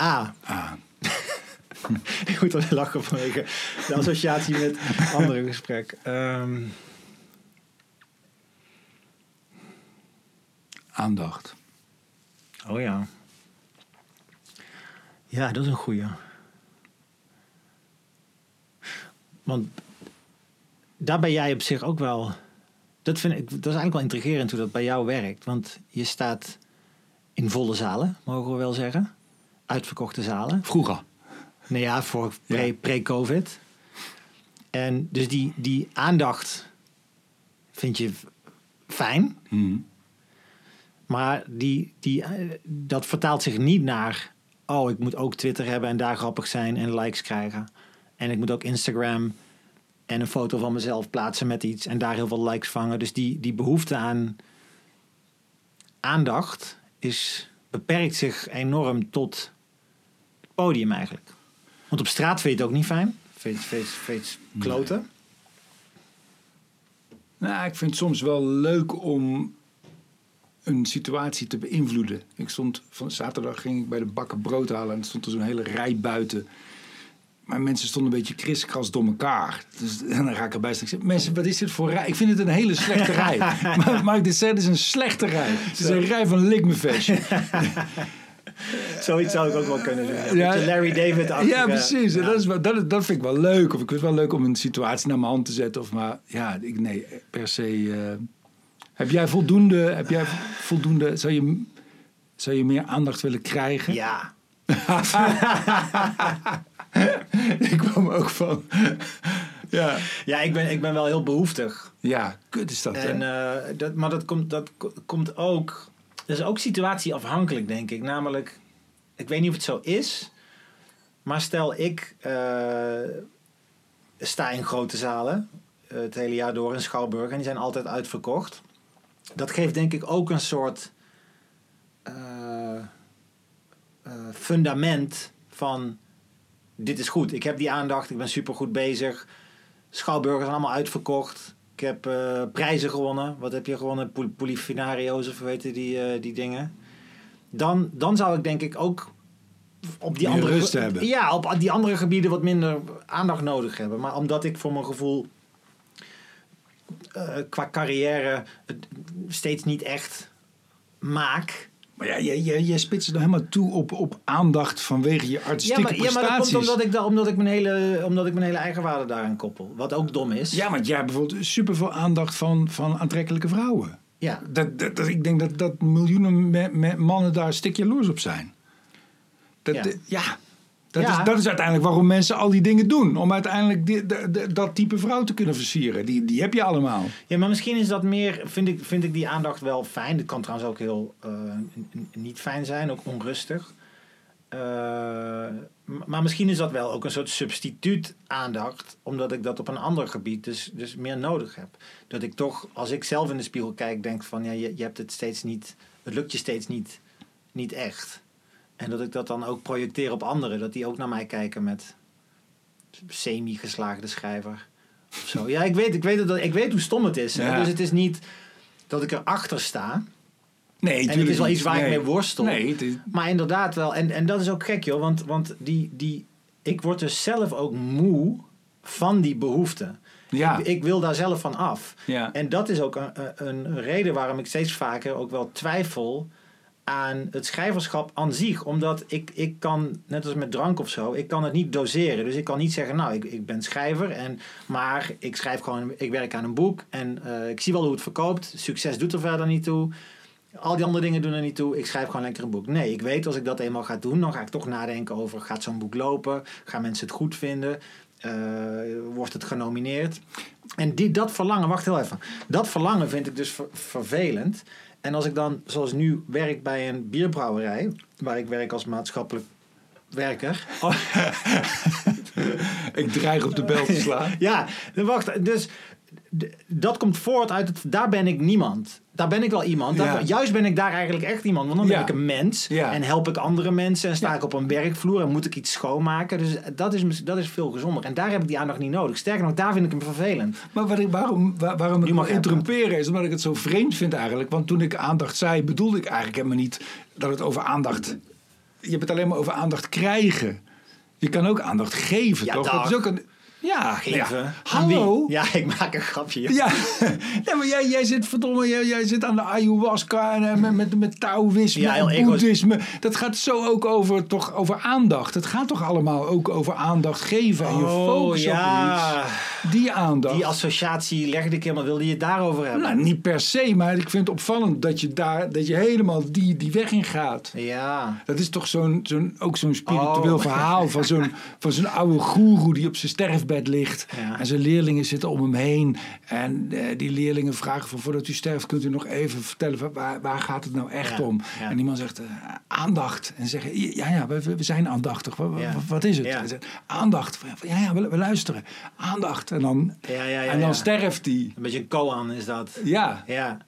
A. Ah. Ik moet er lachen vanwege de associatie met andere gesprek. Ehm, Aandacht. oh ja. Ja, dat is een goeie. Want daar ben jij op zich ook wel... Dat, vind ik, dat is eigenlijk wel intrigerend hoe dat bij jou werkt. Want je staat in volle zalen, mogen we wel zeggen. Uitverkochte zalen. Vroeger. Nou ja, voor pre- pre-COVID. en dus die, die aandacht vind je fijn. Hm. Maar die, die, eh, dat vertaalt zich niet naar... oh, ik moet ook Twitter hebben en daar grappig zijn en likes krijgen. En ik moet ook Instagram en een foto van mezelf plaatsen met iets... en daar heel veel likes vangen. Dus die, die behoefte aan aandacht is, beperkt zich enorm tot podium eigenlijk. Want op straat vind je het ook niet fijn. Vind je het kloten? Nou, ik vind het soms wel leuk om een situatie te beïnvloeden. Ik stond van zaterdag ging ik bij de bakken brood halen en er stond er zo'n hele rij buiten. Maar mensen stonden een beetje kriskras door elkaar. Dus en dan raak ik erbij staan. Zeg, mensen, wat is dit voor rij? Ik vind het een hele slechte rij. maar, maar ik dit is een slechte rij. Het is een rij van likmefesh. Zoiets zou ik ook wel kunnen doen. Ja. Ja, Larry David Ja, precies. En Dat, is wel, dat, dat vind ik wel leuk. Of ik vind het wel leuk om een situatie naar mijn hand te zetten. Of maar ja, ik, nee, per se. eh, heb jij voldoende? Heb jij voldoende? Zou je, zou je meer aandacht willen krijgen? Ja. ik kwam ook van. ja. Ja, ik ben, ik ben wel heel behoeftig. ja, kut is dat. hè? En, eh, dat, maar dat komt, dat ko- komt ook... Dat is ook situatieafhankelijk, denk ik. Namelijk, ik weet niet of het zo is... Maar stel, ik eh, sta in grote zalen... eh, het hele jaar door in Schouwburg... en die zijn altijd uitverkocht. Dat geeft denk ik ook een soort... eh, fundament van... Dit is goed, ik heb die aandacht, ik ben supergoed bezig... Schouwburgers zijn allemaal uitverkocht. Ik heb eh, prijzen gewonnen. Wat heb je gewonnen? Pol- Polifinario's of weet je die, eh, die dingen. Dan, dan zou ik denk ik ook op die Meer andere rust hebben. Ja, op die andere gebieden wat minder aandacht nodig hebben. Maar omdat ik voor mijn gevoel eh, qua carrière steeds niet echt maak. Maar ja, je, je, je spitst het nou helemaal toe op, op aandacht vanwege je Ja artistieke maar, ja, maar dat prestaties. komt omdat ik, da- omdat, ik mijn hele, omdat ik mijn hele eigenwaarde daaraan koppel. Wat ook dom is. Ja, want jij hebt bijvoorbeeld superveel aandacht van, van aantrekkelijke vrouwen. ja. Dat, dat, dat- ik denk dat, dat miljoenen me- me- mannen daar stik jaloers op zijn. Dat, Ja. ja. Ja. Dat, Ja. Is, dat is uiteindelijk waarom mensen al die dingen doen. Om uiteindelijk die, de- de- dat type vrouw te kunnen versieren. Die, die heb je allemaal. Ja, maar misschien is dat meer, vind ik, vind ik die aandacht wel fijn. Dat kan trouwens ook heel eh, niet fijn zijn, ook onrustig. Eh, maar misschien is dat wel ook een soort substituut aandacht, omdat ik dat op een ander gebied dus, dus meer nodig heb. Dat ik toch, als ik zelf in de spiegel kijk, denk van ja, je, je hebt het steeds niet, het lukt je steeds niet, niet echt. En dat ik dat dan ook projecteer op anderen, dat die ook naar mij kijken met semi-geslaagde schrijver. Of zo. Ja, ik weet, ik, weet dat, ik weet hoe stom het is. Ja. Dus het is niet dat ik erachter sta. Nee, En het is wel iets waar ik mee worstel. Nee, het is- Maar inderdaad wel. En, en dat is ook gek, joh. Want, want die, die, ik word dus zelf ook moe van die behoefte. ja. Ik, ik wil daar zelf van af. ja. En dat is ook een, een reden waarom ik steeds vaker ook wel twijfel aan het schrijverschap aan zich. Omdat ik, ik kan, net als met drank of zo, ik kan het niet doseren. Dus ik kan niet zeggen, nou, ik, ik ben schrijver, en, maar ik schrijf gewoon, ik werk aan een boek en eh, ik zie wel hoe het verkoopt. Succes doet er verder niet toe. Al die andere dingen doen er niet toe. Ik schrijf gewoon lekker een boek. Nee, ik weet als ik dat eenmaal ga doen, dan ga ik toch nadenken over: gaat zo'n boek lopen? Gaan mensen het goed vinden? Eh, wordt het genomineerd? En die, dat verlangen, wacht heel even. Dat verlangen vind ik dus ver- vervelend. En als ik dan, zoals nu, werk bij een bierbrouwerij, waar ik werk als maatschappelijk werker. Ik dreig op de bel te slaan. Ja, wacht. Dus dat komt voort uit het. Daar ben ik niemand. Daar ben ik wel iemand. Daar- Ja. juist ben ik daar eigenlijk echt iemand. Want dan ben ik een mens. Ja. En help ik andere mensen. En sta ik op een werkvloer. En moet ik iets schoonmaken. Dus dat is, dat is veel gezonder. En daar heb ik die aandacht niet nodig. Sterker nog, daar vind ik hem vervelend. Maar wat ik, waarom, waar- waarom ik mag interrumperen is omdat ik het zo vreemd vind eigenlijk. Want toen ik aandacht zei, bedoelde ik eigenlijk helemaal niet dat het over aandacht je hebt het alleen maar over aandacht krijgen. Je kan ook aandacht geven, Ja, toch? dag. Dat is ook een... Ja, wie? Hallo? Ja, ik maak een grapje. Ja, nee, maar jij, jij zit verdomme, jij, jij zit aan de ayahuasca en eh, met, met, met Taoïsme Ja, en boeddhisme. Dat gaat zo ook over, toch, over aandacht. Het gaat toch allemaal ook over aandacht geven en je Oh, focus ja. op iets. Die aandacht. Die associatie legde ik helemaal. Wilde je het daarover hebben? nou, niet per se, maar ik vind het opvallend dat je daar, dat je helemaal die, die weg in gaat. Ja. Dat is toch zo'n, zo'n, ook zo'n spiritueel Oh. verhaal van zo'n, van zo'n oude goeroe die op zijn sterfbed ligt. Ja. En zijn leerlingen zitten om hem heen. En eh, die leerlingen vragen van voordat u sterft kunt u nog even vertellen van waar, waar gaat het nou echt Ja, om? ja. En die man zegt eh, aandacht. En ze zeggen ja, ja, we, we zijn aandachtig. Wat, wat- is het? Zegt, aandacht. Ja, ja, we, we luisteren. Aandacht. En dan, Ja, ja, ja, en dan sterft hij. Een beetje een koan is dat. Ja. Ja.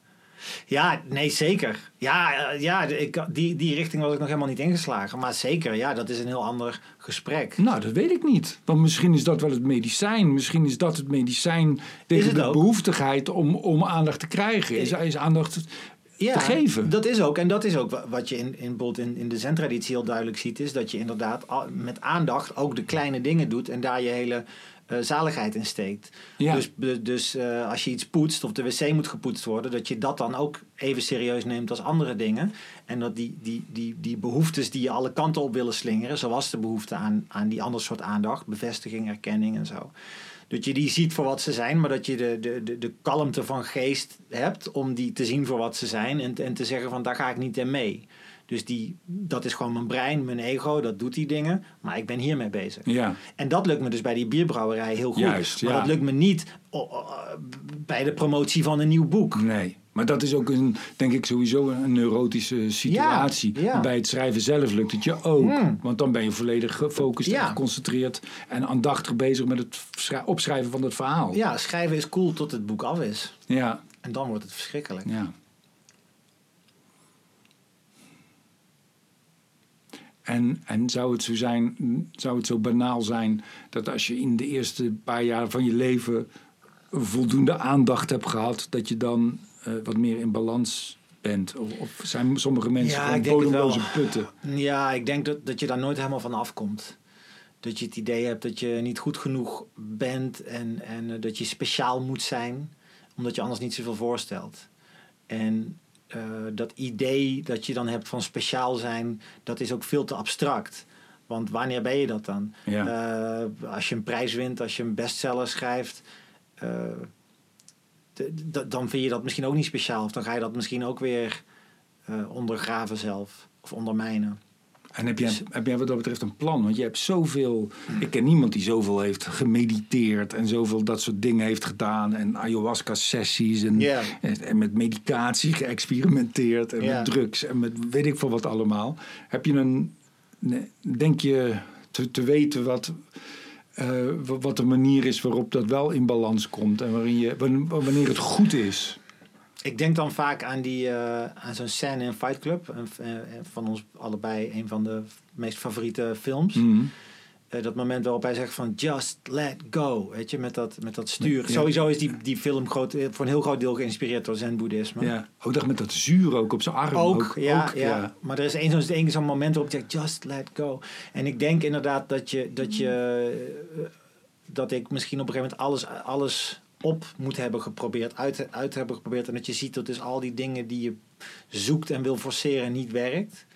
Ja, nee, zeker. Ja, eh, ja ik, die, die richting was ik nog helemaal niet ingeslagen. Maar zeker, ja, dat is een heel ander gesprek. Nou, dat weet ik niet. Want misschien is dat wel het medicijn. Misschien is dat het medicijn tegen het de ook? behoeftigheid om, om aandacht te krijgen. Is, is aandacht ja, te geven. Dat is ook. En dat is ook wa- wat je in, in, in, in de zen-traditie heel duidelijk ziet. Is dat je inderdaad met aandacht ook de kleine dingen doet. En daar je hele eh, zaligheid in steekt. Ja. Dus, dus eh, als je iets poetst of de wc moet gepoetst worden. Dat je dat dan ook even serieus neemt als andere dingen. En dat die, die, die, die behoeftes die je alle kanten op willen slingeren. Zoals de behoefte aan, aan die ander soort aandacht. Bevestiging, erkenning en zo. Dat je die ziet voor wat ze zijn, maar dat je de, de, de, de kalmte van geest hebt om die te zien voor wat ze zijn en, en te zeggen van daar ga ik niet in mee. Dus die, dat is gewoon mijn brein, mijn ego, dat doet die dingen, maar ik ben hiermee bezig. Ja. En dat lukt me dus bij die bierbrouwerij heel goed. Juist, maar ja. dat lukt me niet bij de promotie van een nieuw boek. Nee. Maar dat is ook een, denk ik, sowieso een neurotische situatie. Ja, ja. Bij het schrijven zelf lukt het je ook. Hmm. Want dan ben je volledig gefocust en geconcentreerd en aandachtig bezig met het schrij- opschrijven van het verhaal. Ja, schrijven is cool tot het boek af is. Ja. En dan wordt het verschrikkelijk. ja. En, en zou het zo zijn, zou het zo banaal zijn dat als je in de eerste paar jaar van je leven voldoende aandacht hebt gehad, dat je dan eh, wat meer in balans bent? Of, of zijn sommige mensen Ja, bodemloze putten? Ja, ik denk dat, dat je daar nooit helemaal van afkomt. Dat je het idee hebt dat je niet goed genoeg bent en, en eh, dat je speciaal moet zijn, omdat je anders niet zoveel voorstelt. En eh, dat idee dat je dan hebt van speciaal zijn, dat is ook veel te abstract. Want wanneer ben je dat dan? Ja. Eh, als je een prijs wint, als je een bestseller schrijft, eh, dan vind je dat misschien ook niet speciaal. Of dan ga je dat misschien ook weer ondergraven zelf of ondermijnen. En heb jij, Dus- heb jij wat dat betreft een plan? Want je hebt zoveel. Ik ken niemand die zoveel heeft gemediteerd en zoveel dat soort dingen heeft gedaan. En ayahuasca-sessies en, en, en met medicatie geëxperimenteerd. En met drugs en met weet ik veel wat allemaal. Heb je een. Denk je te, te weten wat. eh, wa- wat de manier is waarop dat wel in balans komt en waarin je, wan- wanneer het goed is. Ik denk dan vaak aan, die, eh, aan zo'n scène in Fight Club. Een, eh, van ons allebei een van de meest favoriete films. Mhm. Eh, dat moment waarop hij zegt van just let go. Weet je, met dat, met dat stuur. Ja. Sowieso is die, die film groot, eh, voor een heel groot deel geïnspireerd door zen-boeddhisme. Ja. Ik dacht met dat zuur ook op zijn arm. Ook, ja, ook, ja. Maar er is één zo'n zo'n moment waarop je zegt, just let go. En ik denk inderdaad dat je, dat je, eh, dat ik misschien op een gegeven moment alles, alles op moet hebben geprobeerd, uit, uit hebben geprobeerd. En dat je ziet dat dus al die dingen die je zoekt en wil forceren niet werkt.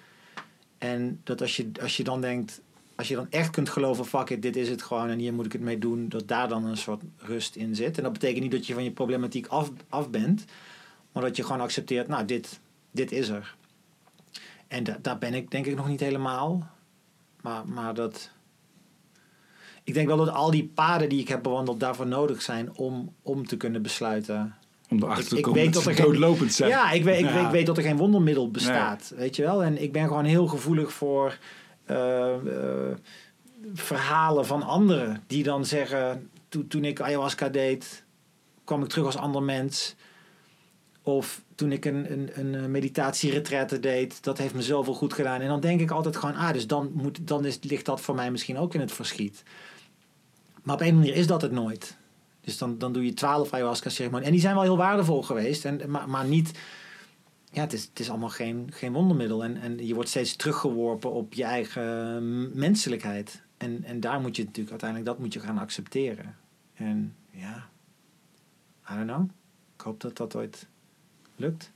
En dat als je, als je dan denkt, als je dan echt kunt geloven, fuck it, dit is het gewoon en hier moet ik het mee doen, dat daar dan een soort rust in zit. En dat betekent niet dat je van je problematiek af, af bent, maar dat je gewoon accepteert, nou, dit, dit is er. En da- daar ben ik denk ik nog niet helemaal. Maar, maar dat. Ik denk wel dat al die paden die ik heb bewandeld daarvoor nodig zijn om, om te kunnen besluiten. Om erachter Ik- te ik komen weet dat dat ze er doodlopend zijn. Ja, ik weet, ik, Ja. weet- ik weet dat er geen wondermiddel bestaat. Weet je wel? En ik ben gewoon heel gevoelig voor eh, eh, verhalen van anderen. Die dan zeggen: "Toen- toen ik ayahuasca deed, kwam ik terug als ander mens. Of toen ik een, een, een meditatieretraite deed, dat heeft me zoveel goed gedaan. En dan denk ik altijd gewoon, ah, dus dan, moet, dan is, ligt dat voor mij misschien ook in het verschiet. Maar op een manier is dat het nooit. Dus dan, dan doe je twaalf ayahuasca-ceremonies. En die zijn wel heel waardevol geweest. En, maar, maar niet, ja, het is, het is allemaal geen, geen wondermiddel. En, en je wordt steeds teruggeworpen op je eigen menselijkheid. En, en daar moet je natuurlijk uiteindelijk, dat moet je gaan accepteren. En ja, I don't know. Ik hoop dat dat ooit lukt.